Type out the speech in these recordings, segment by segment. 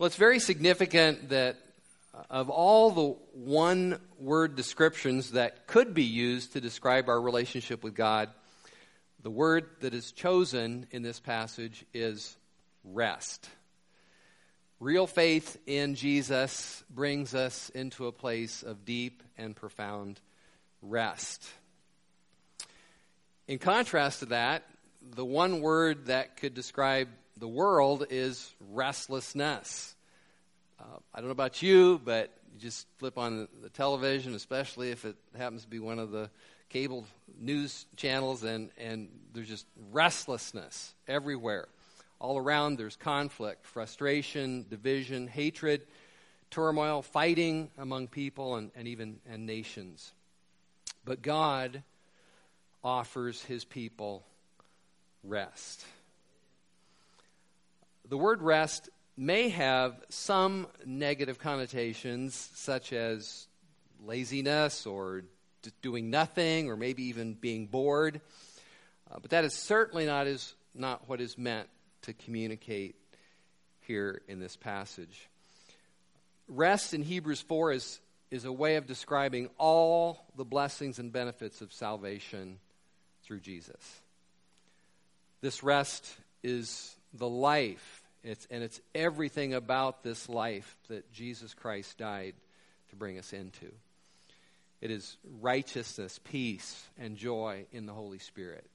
Well, it's very significant that uh, of all the one word descriptions that could be used to describe our relationship with God, the word that is chosen in this passage is rest. Real faith in Jesus brings us into a place of deep and profound rest. In contrast to that, the one word that could describe the world is restlessness. Uh, I don't know about you, but you just flip on the television, especially if it happens to be one of the cable news channels, and, and there's just restlessness everywhere. All around, there's conflict, frustration, division, hatred, turmoil, fighting among people and, and even and nations. But God offers his people rest. The word rest may have some negative connotations, such as laziness or doing nothing or maybe even being bored. Uh, but that is certainly not, is, not what is meant to communicate here in this passage. Rest in Hebrews 4 is, is a way of describing all the blessings and benefits of salvation through Jesus. This rest is the life, it's, and it's everything about this life that Jesus Christ died to bring us into. It is righteousness, peace, and joy in the Holy Spirit.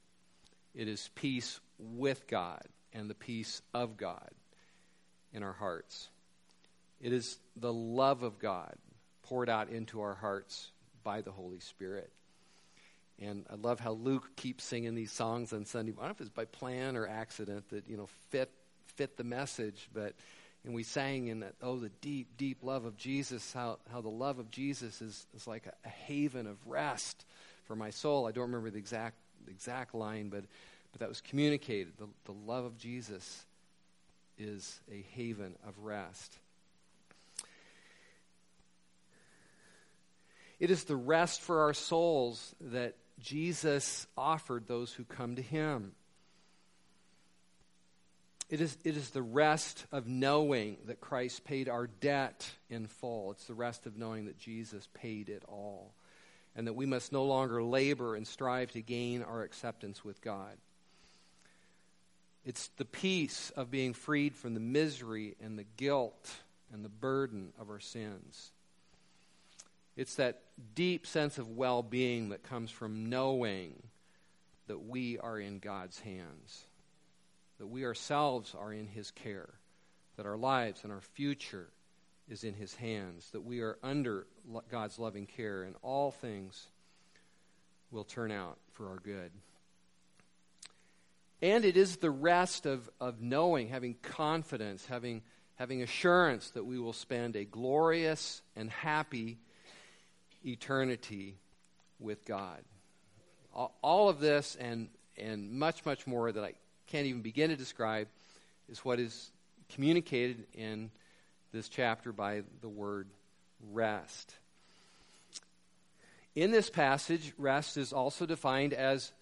It is peace with God and the peace of God in our hearts. It is the love of God poured out into our hearts by the Holy Spirit. And I love how Luke keeps singing these songs on Sunday. I don't know if it's by plan or accident that, you know, fit fit the message, but and we sang in that, oh, the deep, deep love of Jesus, how, how the love of Jesus is, is like a, a haven of rest for my soul. I don't remember the exact, the exact line, but but that was communicated. The, the love of Jesus is a haven of rest. It is the rest for our souls that Jesus offered those who come to him. It is, it is the rest of knowing that Christ paid our debt in full. It's the rest of knowing that Jesus paid it all. And that we must no longer labor and strive to gain our acceptance with God. It's the peace of being freed from the misery and the guilt and the burden of our sins. It's that deep sense of well being that comes from knowing that we are in God's hands, that we ourselves are in His care, that our lives and our future is in His hands, that we are under God's loving care, and all things will turn out for our good. And it is the rest of, of knowing, having confidence, having, having assurance that we will spend a glorious and happy eternity with God. All of this and, and much, much more that I can't even begin to describe is what is communicated in this chapter by the word rest. In this passage, rest is also defined as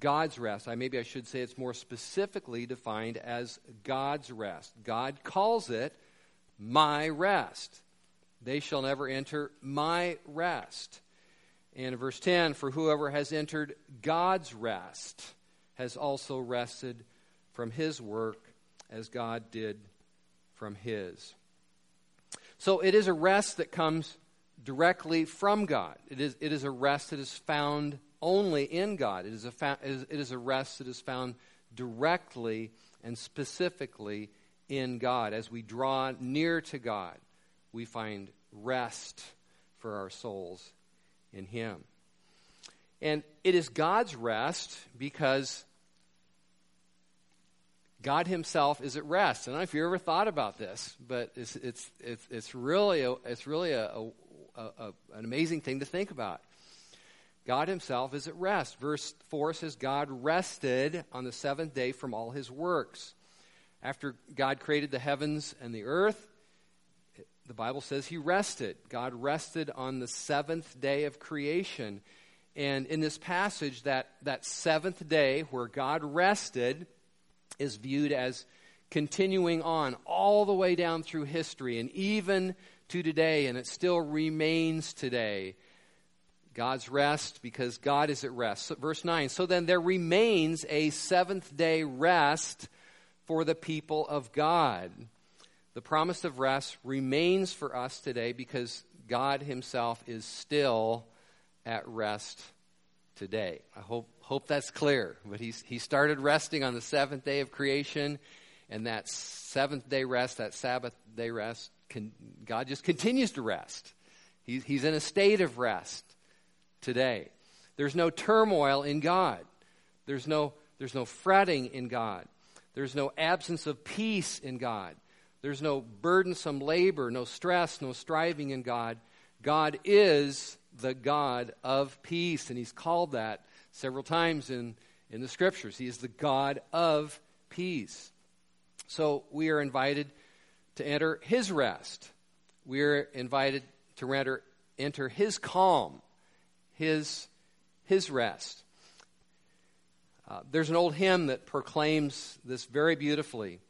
God's rest. I maybe I should say it's more specifically defined as God's rest. God calls it my rest. They shall never enter my rest. And in verse 10, for whoever has entered God's rest has also rested from his work as God did from his. So it is a rest that comes directly from God. It is, it is a rest that is found only in God. It is, a fa- it is a rest that is found directly and specifically in God. As we draw near to God, we find rest for our souls in Him. And it is God's rest because God Himself is at rest. I don't know if you ever thought about this, but it's, it's, it's, it's really, a, it's really a, a, a, an amazing thing to think about. God himself is at rest. Verse 4 says, God rested on the seventh day from all his works. After God created the heavens and the earth, the Bible says he rested. God rested on the seventh day of creation. And in this passage, that, that seventh day where God rested is viewed as continuing on all the way down through history and even to today, and it still remains today. God's rest because God is at rest. So, verse 9 So then there remains a seventh day rest for the people of God. The promise of rest remains for us today because God Himself is still at rest today. I hope, hope that's clear. But he's, He started resting on the seventh day of creation, and that seventh day rest, that Sabbath day rest, can, God just continues to rest. He's, he's in a state of rest today. There's no turmoil in God. There's no, there's no fretting in God. There's no absence of peace in God. There's no burdensome labor, no stress, no striving in God. God is the God of peace, and He's called that several times in, in the scriptures. He is the God of peace. So we are invited to enter His rest. We are invited to enter, enter His calm, His, his rest. Uh, there's an old hymn that proclaims this very beautifully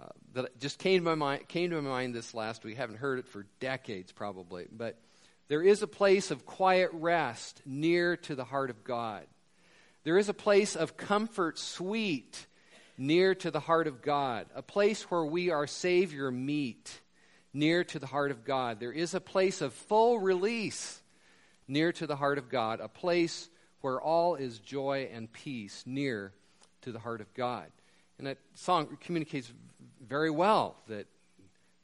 uh, that just came to, my mind, came to my mind this last week. Haven't heard it for decades, probably. But there is a place of quiet rest near to the heart of God. There is a place of comfort sweet near to the heart of God, a place where we, our Savior, meet near to the heart of God. There is a place of full release near to the heart of God, a place where all is joy and peace near to the heart of God. And that song communicates very well that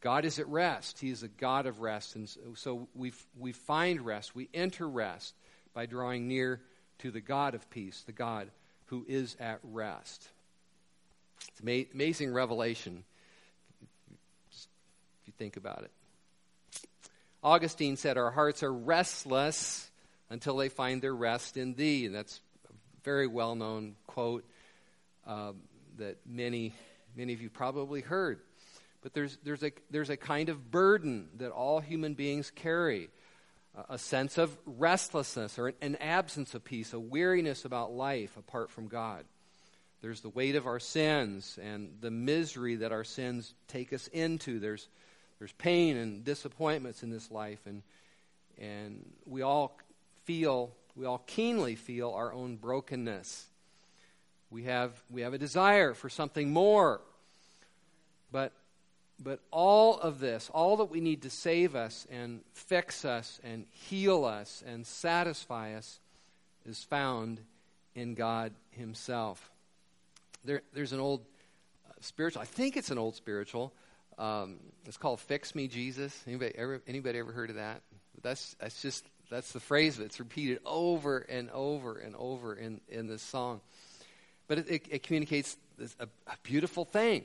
God is at rest. He is a God of rest. And so we, we find rest. We enter rest by drawing near to the God of peace, the God who is at rest. It's an amazing revelation if you think about it. Augustine said, Our hearts are restless until they find their rest in thee. And that's a very well known quote um, that many, many of you probably heard. But there's, there's, a, there's a kind of burden that all human beings carry a sense of restlessness or an absence of peace, a weariness about life apart from God. There's the weight of our sins and the misery that our sins take us into. There's, there's pain and disappointments in this life, and, and we all feel, we all keenly feel our own brokenness. We have, we have a desire for something more. But but all of this, all that we need to save us and fix us and heal us and satisfy us, is found in God Himself. There, there's an old uh, spiritual, I think it's an old spiritual. Um, it's called "Fix Me, Jesus." Anybody ever, anybody ever heard of that? That's that's just that's the phrase that's repeated over and over and over in in this song. But it, it, it communicates this, a, a beautiful thing.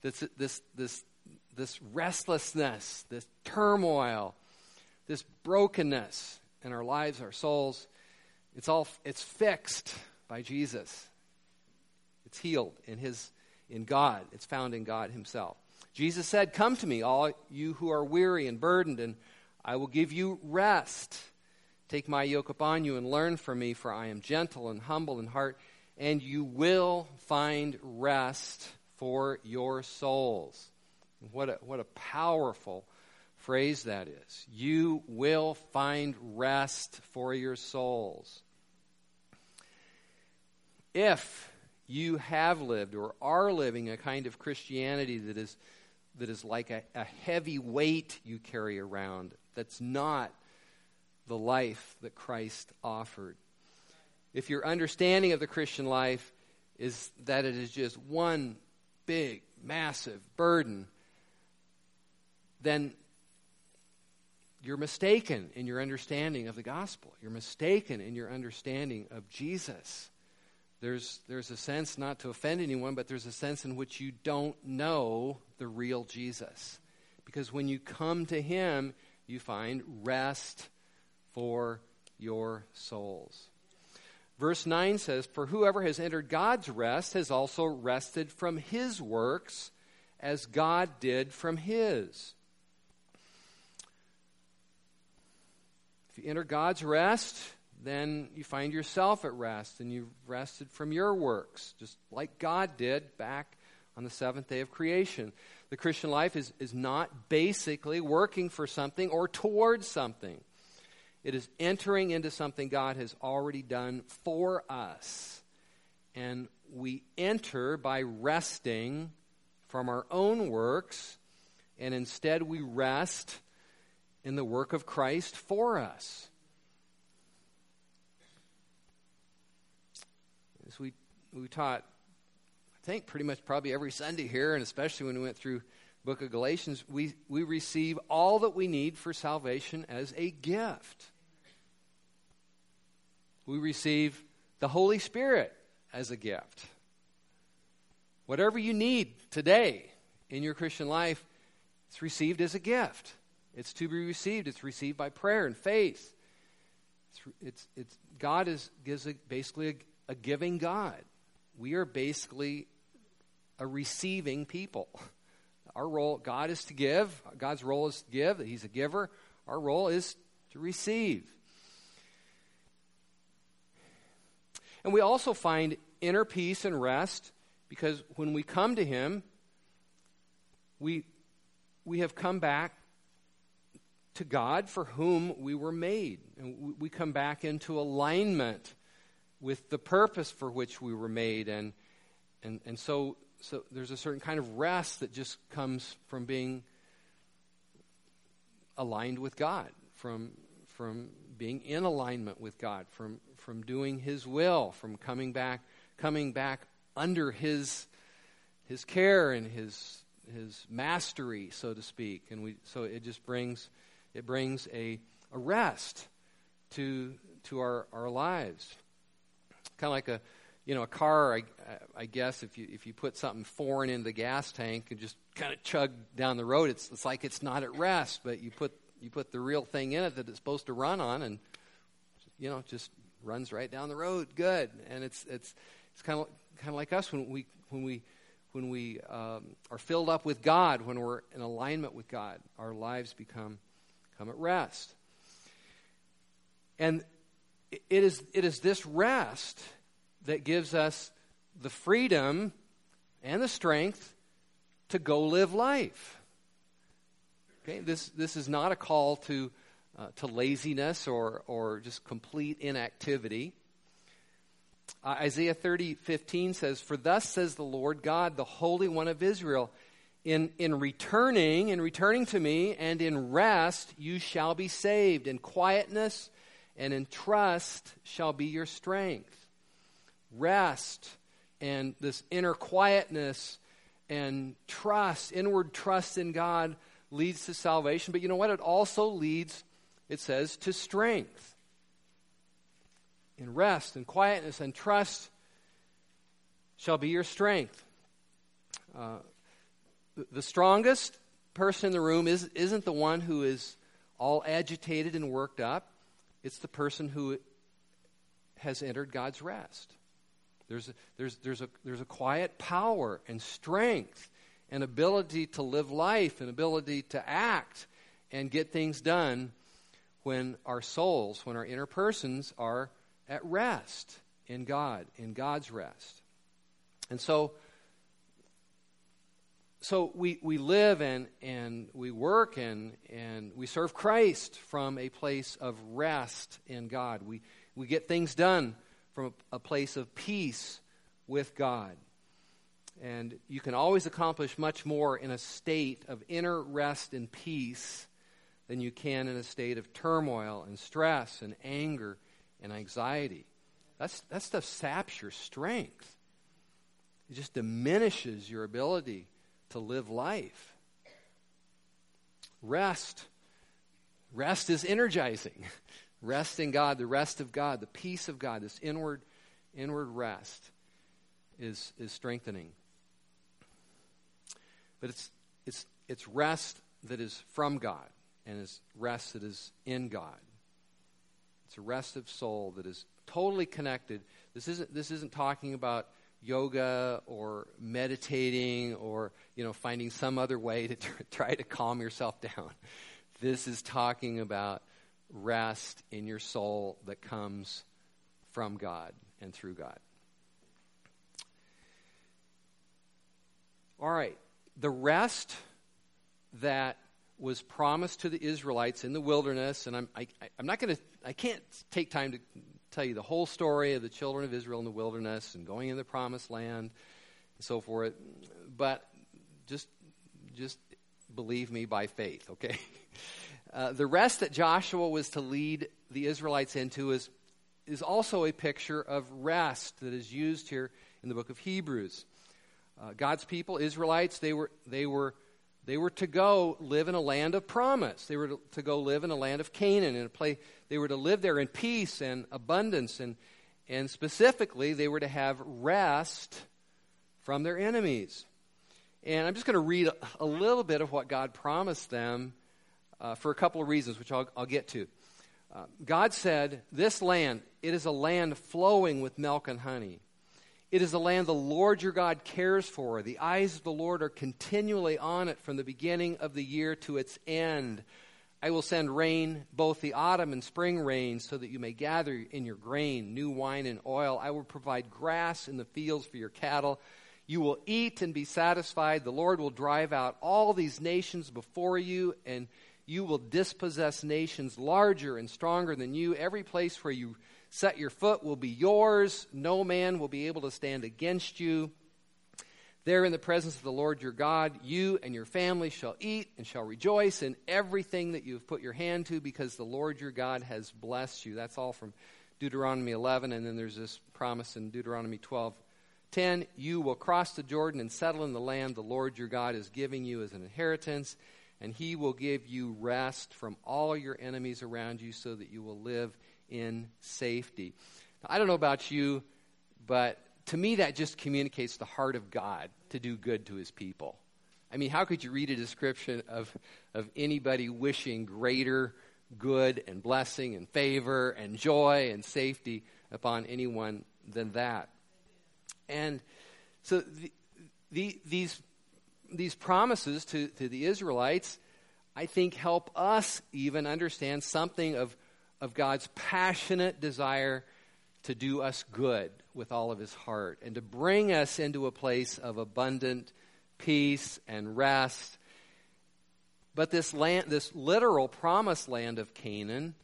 This this this this restlessness, this turmoil, this brokenness in our lives, our souls, it's all it's fixed by Jesus. It's healed in his in God. It's found in God himself. Jesus said, "Come to me, all you who are weary and burdened, and I will give you rest. Take my yoke upon you and learn from me, for I am gentle and humble in heart, and you will find rest for your souls." What a, what a powerful phrase that is. You will find rest for your souls. If you have lived or are living a kind of Christianity that is, that is like a, a heavy weight you carry around, that's not the life that Christ offered. If your understanding of the Christian life is that it is just one big, massive burden, then you're mistaken in your understanding of the gospel. You're mistaken in your understanding of Jesus. There's, there's a sense, not to offend anyone, but there's a sense in which you don't know the real Jesus. Because when you come to Him, you find rest for your souls. Verse 9 says, For whoever has entered God's rest has also rested from His works as God did from His. If you enter God's rest, then you find yourself at rest and you've rested from your works, just like God did back on the seventh day of creation. The Christian life is, is not basically working for something or towards something. It is entering into something God has already done for us. And we enter by resting from our own works, and instead we rest in the work of Christ for us. As we, we taught, I think, pretty much probably every Sunday here, and especially when we went through book of Galatians, we, we receive all that we need for salvation as a gift. We receive the Holy Spirit as a gift. Whatever you need today in your Christian life, it's received as a gift. It's to be received. It's received by prayer and faith. It's, it's, God is gives a, basically a, a giving God. We are basically a receiving people. Our role, God is to give. God's role is to give. He's a giver. Our role is to receive. And we also find inner peace and rest because when we come to Him, we, we have come back to God for whom we were made. And we come back into alignment with the purpose for which we were made. And, and, and so, so there's a certain kind of rest that just comes from being aligned with God, from, from being in alignment with God, from, from doing His will, from coming back, coming back under His, His care and His, His mastery, so to speak. And we, so it just brings it brings a, a rest to, to our, our lives. Kind of like a, you know, a car, I, I guess, if you, if you put something foreign in the gas tank and just kind of chug down the road, it's, it's like it's not at rest, but you put, you put the real thing in it that it's supposed to run on and, you know, just runs right down the road. Good. And it's, it's, it's kind of, kind of like us when we, when we, when we um, are filled up with God, when we're in alignment with God, our lives become come at rest. And it is, it is this rest that gives us the freedom and the strength to go live life. Okay, this, this is not a call to, uh, to laziness or, or just complete inactivity. Uh, Isaiah 30, 15 says, For thus says the Lord God, the Holy One of Israel, in, in returning, in returning to me, and in rest you shall be saved. In quietness and in trust shall be your strength. Rest and this inner quietness and trust, inward trust in God leads to salvation. But you know what? It also leads, it says, to strength. In rest and quietness and trust shall be your strength. Uh, the strongest person in the room is, isn't the one who is all agitated and worked up, it's the person who has entered God's rest. There's a, there's, there's, a, there's a quiet power and strength and ability to live life and ability to act and get things done when our souls, when our inner persons are at rest in God, in God's rest. And so, so we, we live and, and we work and, and we serve Christ from a place of rest in God. We, we get things done from a, a place of peace with God. And you can always accomplish much more in a state of inner rest and peace than you can in a state of turmoil and stress and anger and anxiety. That's, that stuff saps your strength. It just diminishes your ability to live life. Rest. Rest is energizing. Rest in God, the rest of God, the peace of God, this inward, inward rest is, is strengthening. But it's, it's, it's rest that is from God and is rest that is in God. It's a rest of soul that is totally connected. This isn't, this isn't talking about yoga or meditating or you know finding some other way to try to calm yourself down. This is talking about rest in your soul that comes from god and through god. All right, the rest that was promised to the Israelites in the wilderness, and I'm, I, am not going to, I can't take time to tell you the whole story of the children of Israel in the wilderness and going in the promised land and so forth, but just, just believe me by faith, okay? Uh, the rest that Joshua was to lead the Israelites into is, is also a picture of rest that is used here in the book of Hebrews. Uh, God's people, Israelites, they were, they were they were to go live in a land of promise. They were to, go live in a land of Canaan, in a place. They were to live there in peace and abundance, and and specifically, they were to have rest from their enemies. And I'm just going to read a, a, little bit of what God promised them uh, for a couple of reasons, which I'll, I'll get to. Uh, God said, This land, it is a land flowing with milk and honey. It is a land the Lord your God cares for. The eyes of the Lord are continually on it from the beginning of the year to its end. I will send rain, both the autumn and spring rain, so that you may gather in your grain, new wine and oil. I will provide grass in the fields for your cattle. You will eat and be satisfied. The Lord will drive out all these nations before you, and you will dispossess nations larger and stronger than you. Every place where you set your foot will be yours. No man will be able to stand against you. There, in the presence of the Lord your God, you and your family shall eat and shall rejoice in everything that you have put your hand to, because the Lord your God has blessed you. That's all from Deuteronomy 11, and then there's this promise in Deuteronomy 12. 10 You will cross the Jordan and settle in the land the Lord your God is giving you as an inheritance, and he will give you rest from all your enemies around you so that you will live in safety. Now, I don't know about you, but to me that just communicates the heart of God to do good to his people. I mean, how could you read a description of, of anybody wishing greater good and blessing and favor and joy and safety upon anyone than that? And so the, the, these, these promises to, to the Israelites, I think, help us even understand something of of God's passionate desire to do us good with all of his heart and to bring us into a place of abundant peace and rest. But this land, this literal promised land of Canaan,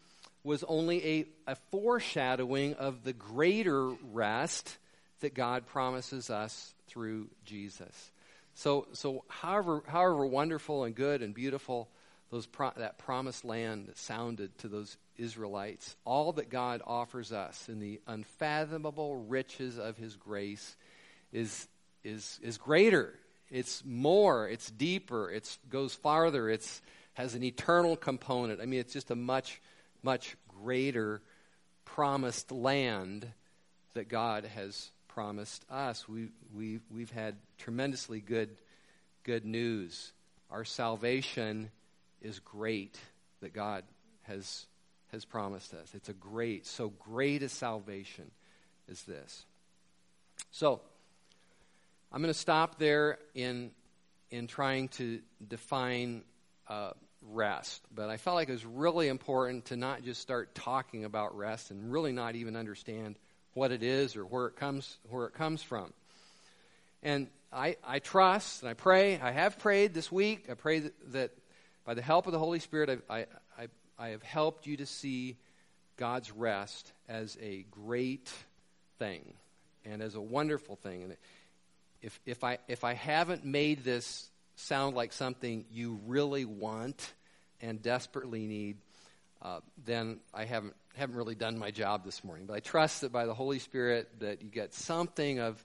was only a, a foreshadowing of the greater rest that God promises us through Jesus. So, so however, however wonderful and good and beautiful those pro- that promised land sounded to those Israelites, all that God offers us in the unfathomable riches of His grace is, is, is greater. It's more. It's deeper. It goes farther. It has an eternal component. I mean, it's just a much, much greater promised land that God has promised us. We, we, we've had tremendously good, good news. Our salvation is great that God has has promised us. It's a great, so great a salvation is this. So, I'm going to stop there in, in trying to define uh, rest. But I felt like it was really important to not just start talking about rest and really not even understand what it is or where it comes, where it comes from. And I, I trust and I pray, I have prayed this week. I pray that, that by the help of the Holy Spirit, I, I, I have helped you to see God's rest as a great thing and as a wonderful thing. And if, if, I, if I haven't made this sound like something you really want and desperately need, uh, then I haven't, haven't really done my job this morning. But I trust that by the Holy Spirit that you get something of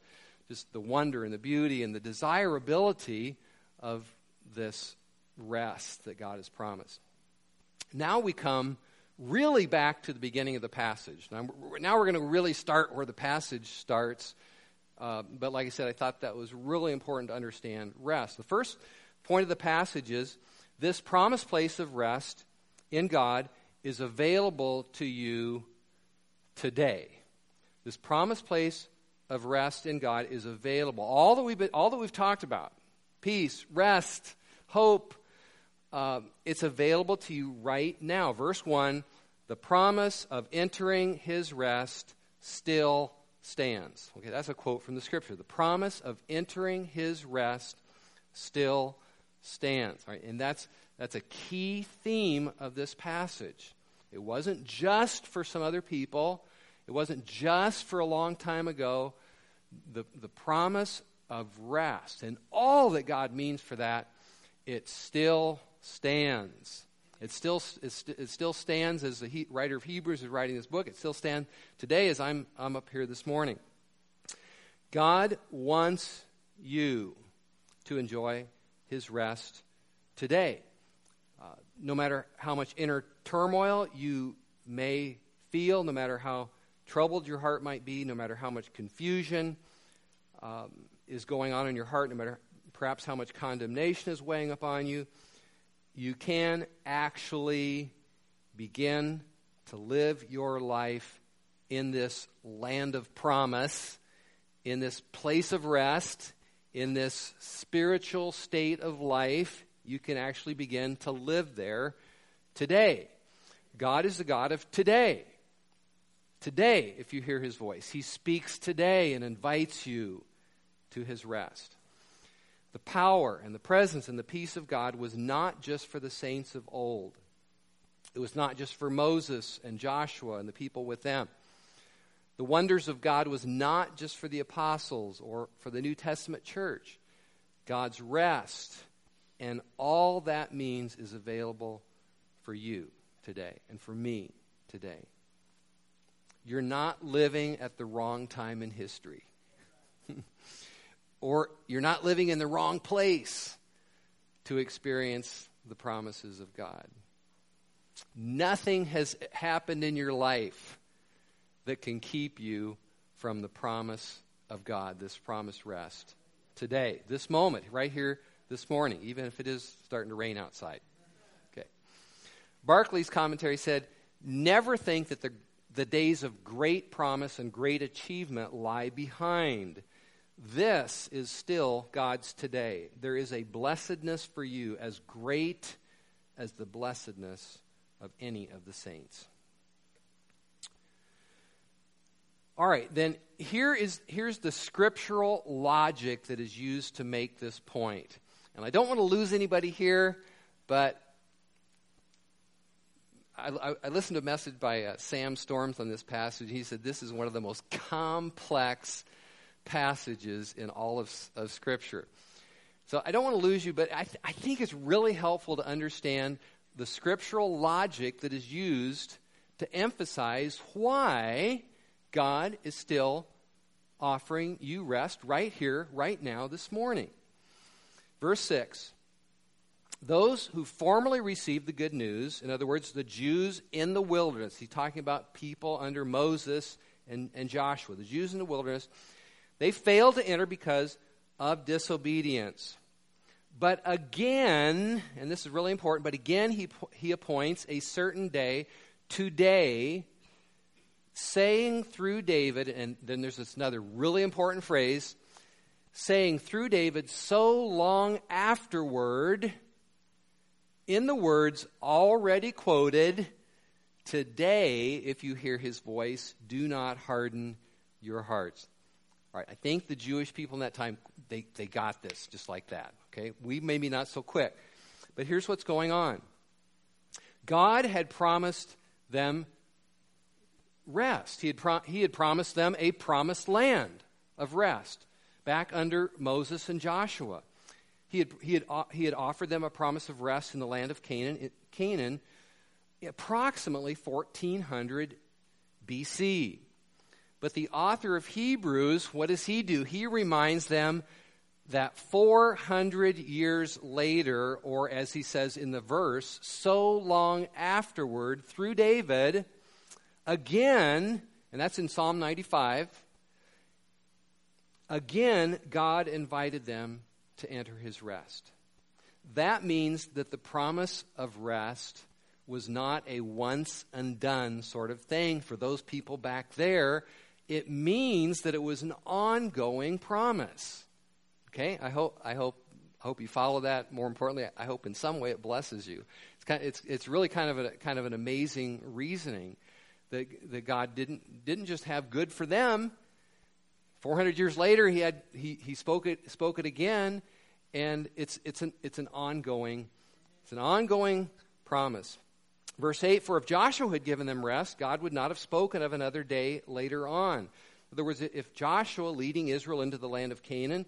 just the wonder and the beauty and the desirability of this rest that God has promised. Now we come really back to the beginning of the passage. Now, now we're going to really start where the passage starts. Uh, but like I said, I thought that was really important to understand rest. The first point of the passage is this promised place of rest in God is available to you today. This promised place of rest in God is available. All that we've, been, all that we've talked about peace, rest, hope, uh, it's available to you right now. Verse 1 the promise of entering his rest still stands. Okay, that's a quote from the scripture. The promise of entering his rest still stands. Right? And that's, that's a key theme of this passage. It wasn't just for some other people, it wasn't just for a long time ago. The, the promise of rest and all that God means for that, it still stands. It still, it still stands as the he, writer of Hebrews is writing this book. It still stands today as I'm, I'm up here this morning. God wants you to enjoy his rest today. Uh, no matter how much inner turmoil you may feel, no matter how troubled your heart might be, no matter how much confusion um, is going on in your heart, no matter perhaps how much condemnation is weighing upon you, you can actually begin to live your life in this land of promise, in this place of rest, in this spiritual state of life. You can actually begin to live there today. God is the God of today. Today, if you hear his voice, he speaks today and invites you to his rest. The power and the presence and the peace of God was not just for the saints of old. It was not just for Moses and Joshua and the people with them. The wonders of God was not just for the apostles or for the New Testament church. God's rest and all that means is available for you today and for me today. You're not living at the wrong time in history or you're not living in the wrong place to experience the promises of God. Nothing has happened in your life that can keep you from the promise of God, this promised rest. Today, this moment, right here, this morning, even if it is starting to rain outside. Okay. Barclay's commentary said, Never think that the, the days of great promise and great achievement lie behind. This is still God's today. There is a blessedness for you as great as the blessedness of any of the saints. All right, then here is here's the scriptural logic that is used to make this point. And I don't want to lose anybody here, but I, I, listened to a message by uh, Sam Storms on this passage. He said this is one of the most complex passages in all of, of Scripture. So I don't want to lose you, but I, th- I think it's really helpful to understand the scriptural logic that is used to emphasize why God is still offering you rest right here, right now, this morning. Verse 6 Those who formerly received the good news, in other words, the Jews in the wilderness, he's talking about people under Moses and, and Joshua, the Jews in the wilderness, they failed to enter because of disobedience. But again, and this is really important, but again, he, he appoints a certain day, today, saying through David, and then there's this another really important phrase, saying through David so long afterward, in the words already quoted, today, if you hear his voice, do not harden your hearts. All right, I think the Jewish people in that time, they, they got this just like that. Okay? We maybe not so quick. But here's what's going on God had promised them rest, He had, pro- he had promised them a promised land of rest back under Moses and Joshua. He had, he, had, uh, he had offered them a promise of rest in the land of Canaan, Canaan approximately 1400 BC. But the author of Hebrews, what does he do? He reminds them that 400 years later, or as he says in the verse, so long afterward, through David, again, and that's in Psalm 95, again, God invited them to enter his rest. That means that the promise of rest was not a once and done sort of thing for those people back there it means that it was an ongoing promise. Okay? I hope, I hope, hope you follow that. More importantly, I hope in some way it blesses you. It's, kind of, it's, it's really kind of, a, kind of an amazing reasoning that, that God didn't, didn't just have good for them. 400 years later, he, had, he, he spoke, it, spoke it again, and it's, it's, an, it's an ongoing it's an ongoing promise. Verse 8 For if Joshua had given them rest, God would not have spoken of another day later on. In other words, if Joshua leading Israel into the land of Canaan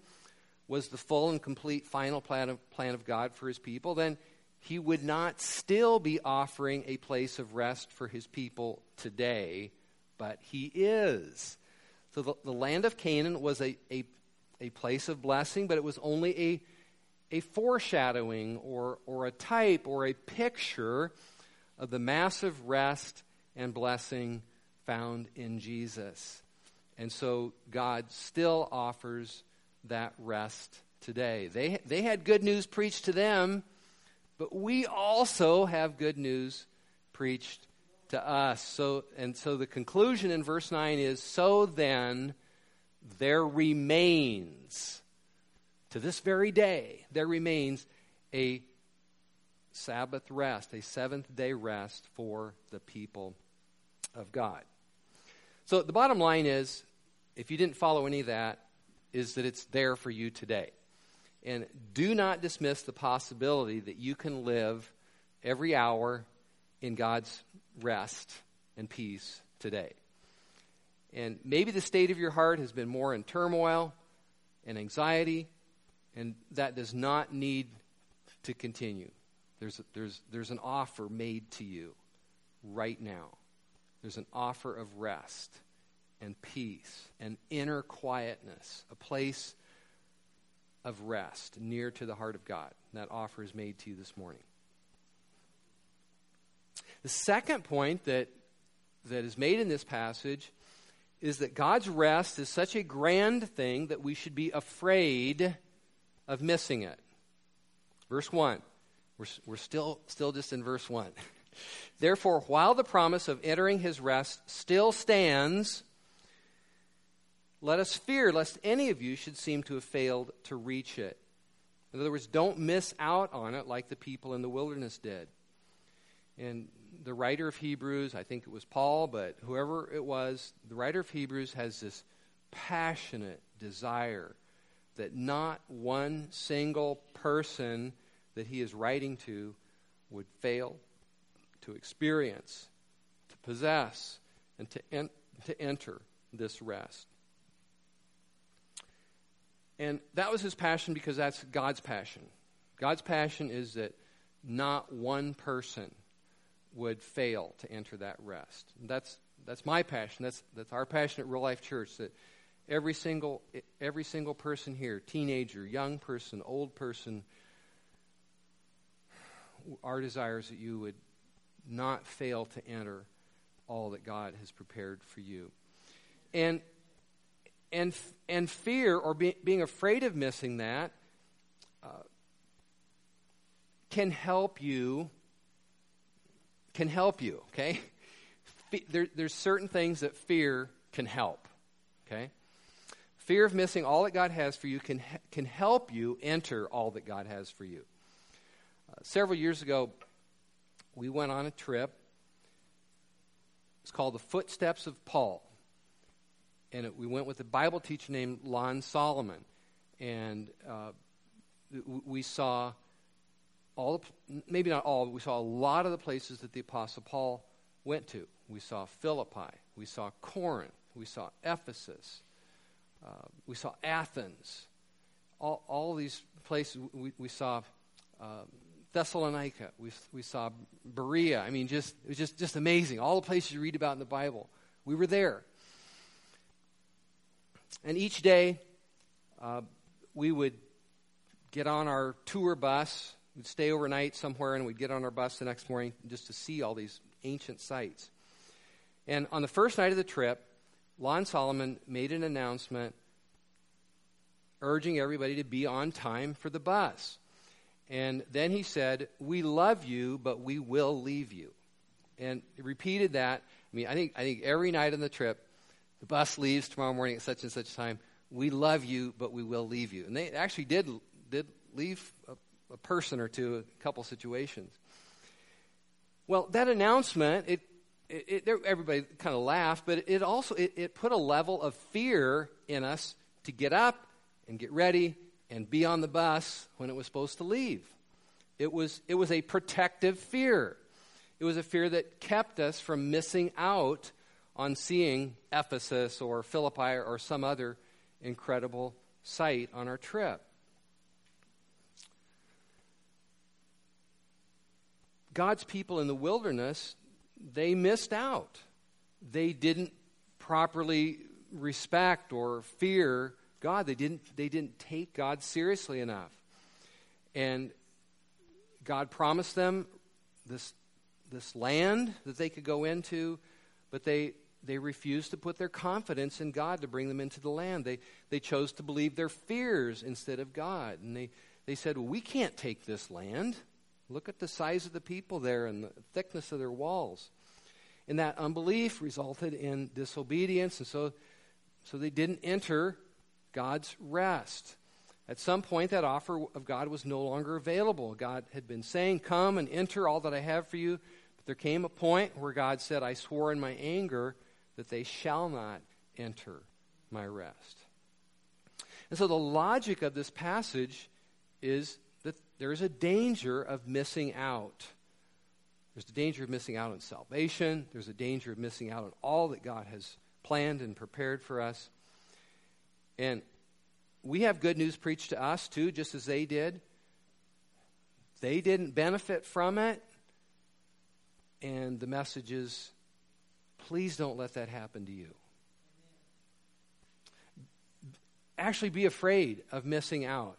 was the full and complete final plan of, plan of God for his people, then he would not still be offering a place of rest for his people today, but he is. So the, the land of Canaan was a, a, a place of blessing, but it was only a, a foreshadowing or, or a type or a picture of the massive rest and blessing found in Jesus. And so God still offers that rest today. They, they had good news preached to them but we also have good news preached to us. So, and so the conclusion in verse 9 is So then there remains, to this very day, there remains a Sabbath rest, a seventh day rest for the people of God. So the bottom line is if you didn't follow any of that, is that it's there for you today. And do not dismiss the possibility that you can live every hour in God's rest and peace today. And maybe the state of your heart has been more in turmoil and anxiety, and that does not need to continue. There's, there's, there's an offer made to you right now. There's an offer of rest and peace and inner quietness, a place of rest near to the heart of God. And that offer is made to you this morning. The second point that, that is made in this passage is that God's rest is such a grand thing that we should be afraid of missing it. Verse 1. We're, we're still, still just in verse 1. Therefore, while the promise of entering his rest still stands, let us fear lest any of you should seem to have failed to reach it. In other words, don't miss out on it like the people in the wilderness did. And the writer of Hebrews, I think it was Paul, but whoever it was, the writer of Hebrews has this passionate desire that not one single person that he is writing to would fail to experience, to possess, and to, en- to enter this rest. And that was his passion because that's God's passion. God's passion is that not one person would fail to enter that rest. That's, that's my passion. That's, that's our passion at Real Life Church that every single, every single person here, teenager, young person, old person, our desire is that you would not fail to enter all that God has prepared for you. And and, and fear or be, being afraid of missing that uh, can help you can help you okay? There, there's certain things that fear can help okay? Fear of missing all that god has for you can, can help you enter all that god has for you several years ago we went on a trip. It's called the footsteps of paul. And it, we went with a Bible teacher named Lon Solomon, and uh, we saw all, maybe not all, but we saw a lot of the places that the Apostle Paul went to. We saw Philippi, we saw Corinth, we saw Ephesus, uh, we saw Athens, all, all these places. We, we saw uh, Thessalonica, we, we saw Berea. I mean, just it was just just amazing. All the places you read about in the Bible, we were there. And each day, uh, we would get on our tour bus, we'd stay overnight somewhere, and we'd get on our bus the next morning just to see all these ancient sites. And on the first night of the trip, Lon Solomon made an announcement urging everybody to be on time for the bus. And then he said, We love you, but we will leave you. And repeated that. I mean, I think, I think every night on the trip, the bus leaves tomorrow morning at such and such time. We love you, but we will leave you. And they actually did, did leave a, a person or two, a couple situations. Well, that announcement, it, it, it everybody kind of laughed, but it also it, it put a level of fear in us to get up and get ready and be on the bus when it was supposed to leave. It was, it was a protective fear. It was a fear that kept us from missing out on seeing Ephesus or Philippi or some other incredible sight on our trip. God's people in the wilderness, they missed out. They didn't properly respect or fear God. They didn't, they didn't take God seriously enough. And God promised them this, this land that they could go into, but they, they refused to put their confidence in God to bring them into the land. They, they chose to believe their fears instead of God. And they, they said, well, We can't take this land. Look at the size of the people there and the thickness of their walls. And that unbelief resulted in disobedience, and so, so they didn't enter God's rest. At some point, that offer of God was no longer available. God had been saying, Come and enter all that I have for you. But there came a point where God said, I swore in my anger that they shall not enter my rest. And so the logic of this passage is that there is a danger of missing out. There's a danger of missing out on salvation. There's a danger of missing out on all that God has planned and prepared for us. And we have good news preached to us too, just as they did. They didn't benefit from it. And the message is please don't let that happen to you. Actually, be afraid of missing out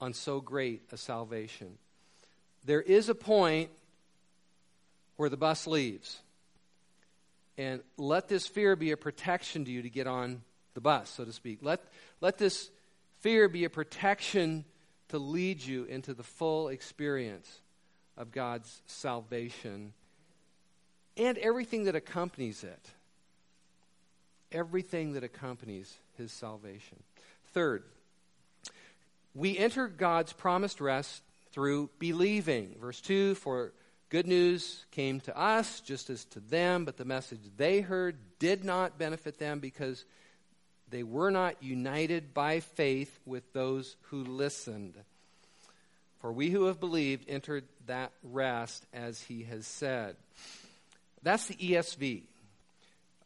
on so great a salvation. There is a point where the bus leaves. And let this fear be a protection to you to get on the bus, so to speak. Let, let this fear be a protection to lead you into the full experience of God's salvation and everything that accompanies it. Everything that accompanies his salvation. Third, we enter God's promised rest through believing. Verse 2 For good news came to us just as to them, but the message they heard did not benefit them because they were not united by faith with those who listened. For we who have believed entered that rest as he has said. That's the ESV.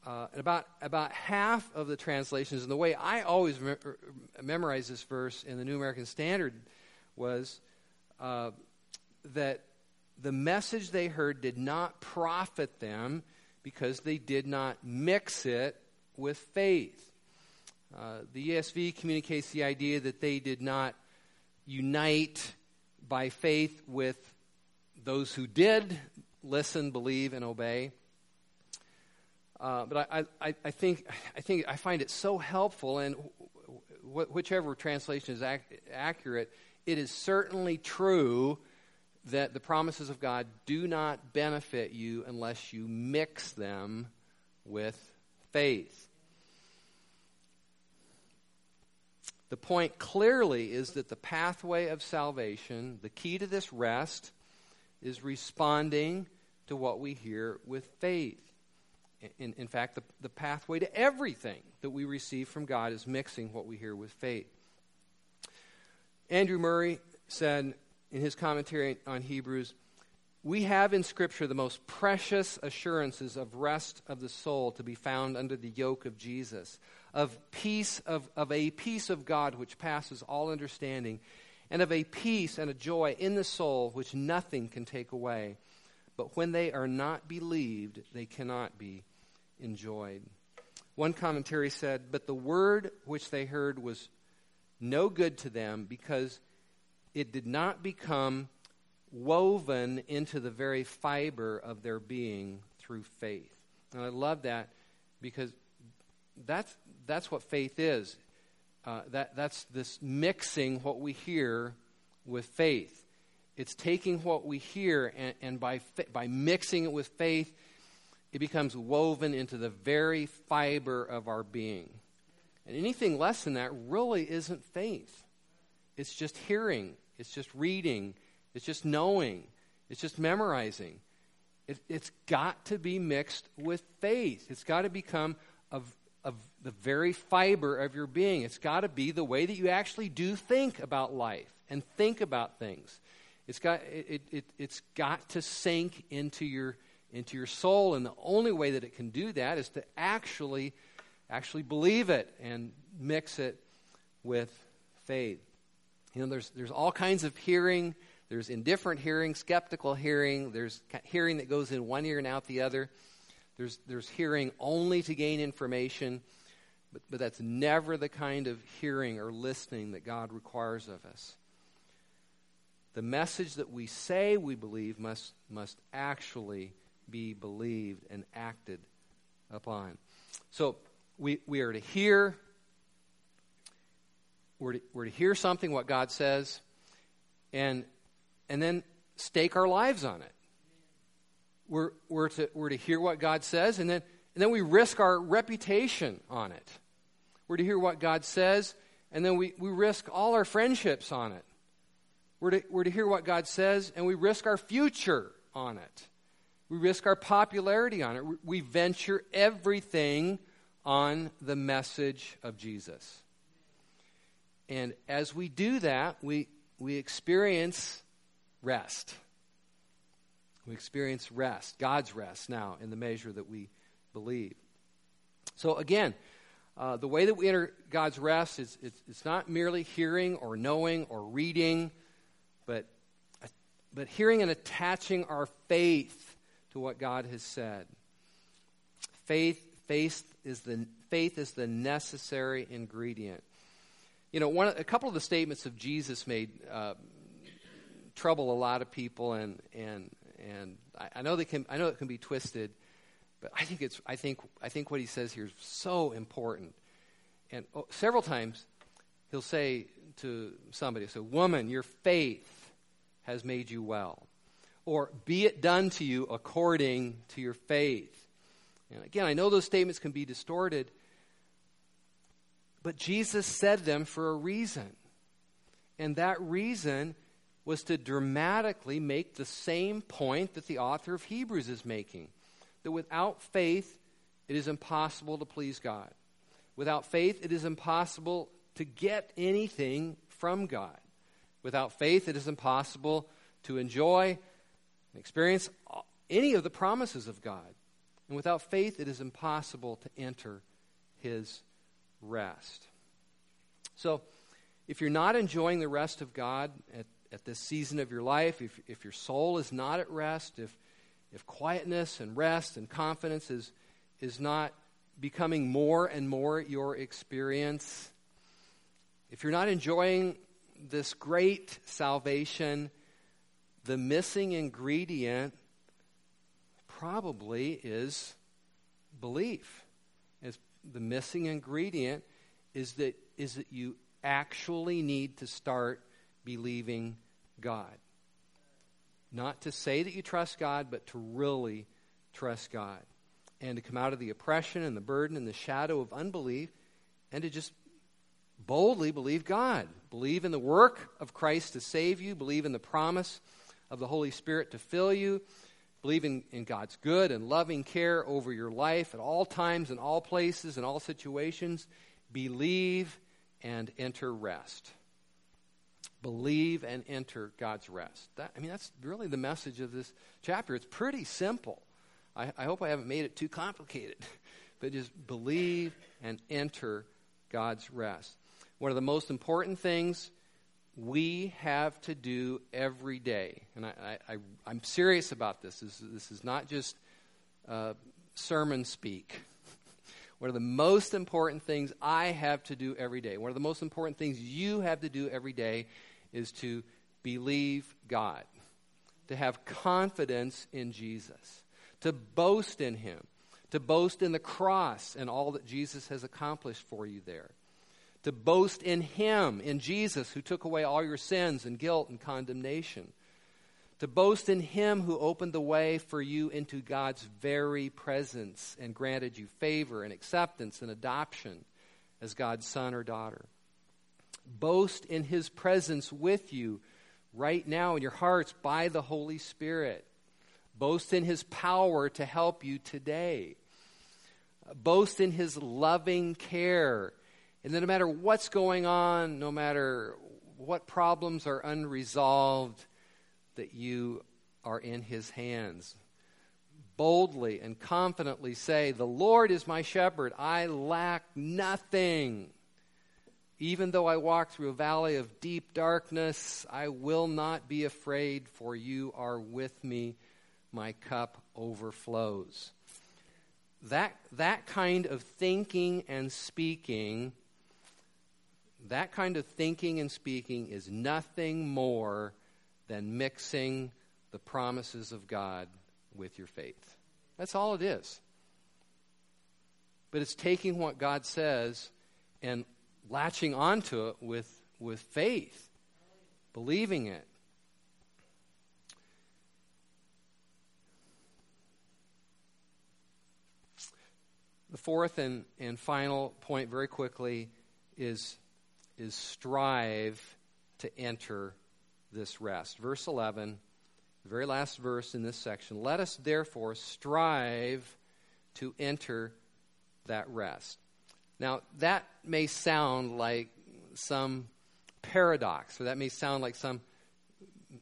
Uh, and about, about half of the translations, and the way I always me- er, memorize this verse in the New American Standard was uh, that the message they heard did not profit them because they did not mix it with faith. Uh, the ESV communicates the idea that they did not unite by faith with those who did listen, believe, and obey. Uh, but I, I, I, think, I think I find it so helpful, and wh- whichever translation is ac- accurate, it is certainly true that the promises of God do not benefit you unless you mix them with faith. The point clearly is that the pathway of salvation, the key to this rest, is responding to what we hear with faith. In, in fact, the, the pathway to everything that we receive from God is mixing what we hear with faith. Andrew Murray said in his commentary on Hebrews We have in Scripture the most precious assurances of rest of the soul to be found under the yoke of Jesus, of peace, of, of a peace of God which passes all understanding and of a peace and a joy in the soul which nothing can take away. But when they are not believed, they cannot be enjoyed. One commentary said, But the word which they heard was no good to them because it did not become woven into the very fiber of their being through faith. And I love that because that's, that's what faith is. Uh, that, that's this mixing what we hear with faith. It's taking what we hear and, and by, by mixing it with faith, it becomes woven into the very fiber of our being. And anything less than that really isn't faith. It's just hearing, it's just reading, it's just knowing, it's just memorizing. It, has got to be mixed with faith. It's got to become a, of the very fiber of your being. It's got to be the way that you actually do think about life and think about things. It's got, it, it, it's got to sink into your, into your soul, and the only way that it can do that is to actually, actually believe it and mix it with faith. You know, there's, there's all kinds of hearing. There's indifferent hearing, skeptical hearing. There's hearing that goes in one ear and out the other. There's, there's hearing only to gain information. But, but that's never the kind of hearing or listening that God requires of us. The message that we say we believe must, must actually be believed and acted upon. So we, we are to hear, we're to, we're to hear something, what God says, and, and then stake our lives on it. We're, we're, to, we're to hear what God says, and then, and then we risk our reputation on it. We're to hear what God says, and then we, we risk all our friendships on it. We're to, we're to hear what God says, and we risk our future on it. We risk our popularity on it. We venture everything on the message of Jesus. And as we do that, we, we experience rest. We experience rest, God's rest now, in the measure that we believe. So, again, uh, the way that we enter God's rest is it's, it's not merely hearing or knowing or reading, but, but hearing and attaching our faith to what God has said. Faith, faith is the faith is the necessary ingredient. You know, one a couple of the statements of Jesus made uh, trouble a lot of people, and and and I, I know they can I know it can be twisted. But I think it's I think I think what he says here is so important. And oh, several times he'll say to somebody, so woman, your faith has made you well. Or be it done to you according to your faith. And again, I know those statements can be distorted, but Jesus said them for a reason. And that reason was to dramatically make the same point that the author of Hebrews is making that without faith, it is impossible to please God. Without faith, it is impossible to get anything from God. Without faith, it is impossible to enjoy and experience any of the promises of God. And without faith, it is impossible to enter His rest. So, if you're not enjoying the rest of God at, at this season of your life, if, if your soul is not at rest, if, if quietness and rest and confidence is, is not becoming more and more your experience, if you're not enjoying this great salvation, the missing ingredient probably is belief. Is the missing ingredient is that is that you actually need to start believing God. Not to say that you trust God, but to really trust God. And to come out of the oppression and the burden and the shadow of unbelief and to just boldly believe God. Believe in the work of Christ to save you. Believe in the promise of the Holy Spirit to fill you. Believe in, in God's good and loving care over your life at all times, in all places, in all situations. Believe and enter rest. Believe and enter God's rest. That, I mean, that's really the message of this chapter. It's pretty simple. I, I hope I haven't made it too complicated. but just believe and enter God's rest. One of the most important things we have to do every day, and I, am serious about this. this. This is not just uh, sermon speak. One of the most important things I have to do every day, one of the most important things you have to do every day is to believe God, to have confidence in Jesus, to boast in Him, to boast in the cross and all that Jesus has accomplished for you there, to boast in Him, in Jesus, who took away all your sins and guilt and condemnation, to boast in Him who opened the way for you into God's very presence and granted you favor and acceptance and adoption as God's son or daughter Boast in his presence with you right now in your hearts by the Holy Spirit. Boast in his power to help you today. boast in his loving care. And that no matter what's going on, no matter what problems are unresolved, that you are in his hands. Boldly and confidently say, The Lord is my shepherd, I lack nothing. Even though I walk through a valley of deep darkness, I will not be afraid, for you are with me. My cup overflows. That, that kind of thinking and speaking, that kind of thinking and speaking is nothing more than mixing the promises of God with your faith. That's all it is. But it's taking what God says and latching onto it with, with faith, believing it. The fourth and, and final point, very quickly, is, is strive to enter this rest. Verse 11, the very last verse in this section. Let us therefore strive to enter that rest. Now, that may sound like some paradox, or that may sound like some,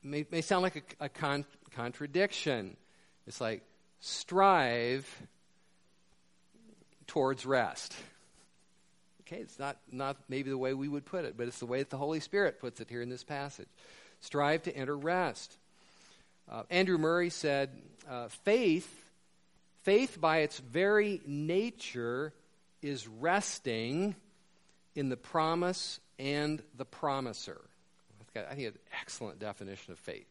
may, may sound like a, a con- contradiction. It's like strive towards rest. Okay, it's not, not maybe the way we would put it, but it's the way that the Holy Spirit puts it here in this passage. Strive to enter rest. Uh, Andrew Murray said, uh, faith, faith by its very nature is resting in the promise and the promiser. I think an excellent definition of faith.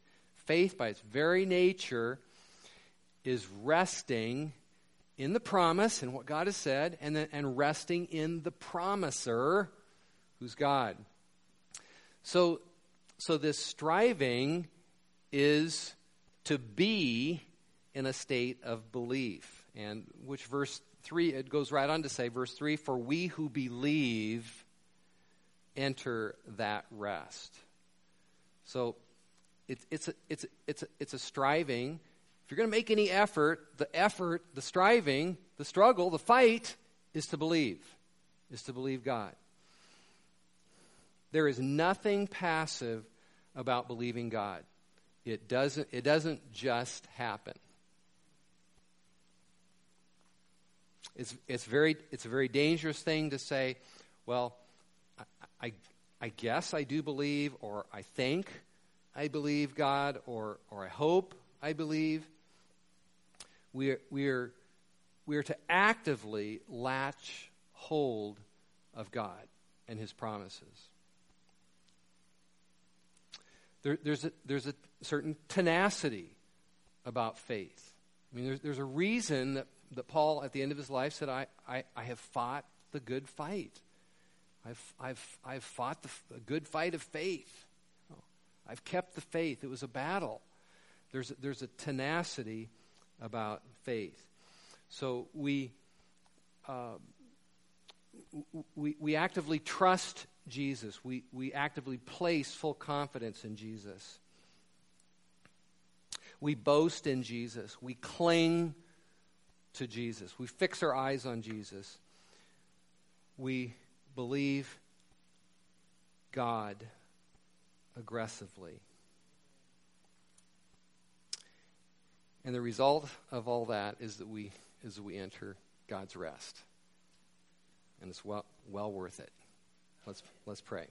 Faith, by its very nature, is resting in the promise and what God has said, and, and resting in the promiser, who's God. So, so this striving is to be in a state of belief. And which verse 3, it goes right on to say, verse 3 For we who believe enter that rest. So it, it's, a, it's, a, it's, a, it's a striving. If you're going to make any effort, the effort, the striving, the struggle, the fight is to believe, is to believe God. There is nothing passive about believing God. It doesn't, it doesn't just happen. It's, it's, very, it's a very dangerous thing to say, well, I, I, I guess I do believe, or I think I believe God, or, or I hope I believe. We are, we, are, we are to actively latch hold of God and His promises. There, there's, a, there's a certain tenacity about faith. I mean, there's, there's a reason that that Paul, at the end of his life, said, I, I, I have fought the good fight. I've, I've, I've fought the, the good fight of faith. I've kept the faith. It was a battle. There's, there's a tenacity about faith. So we, uh, we, we actively trust Jesus. We, we actively place full confidence in Jesus. We boast in Jesus. We cling to Jesus. We fix our eyes on Jesus. We believe God aggressively. And the result of all that is that we is that we enter God's rest. And it's well well worth it. Let's let's pray.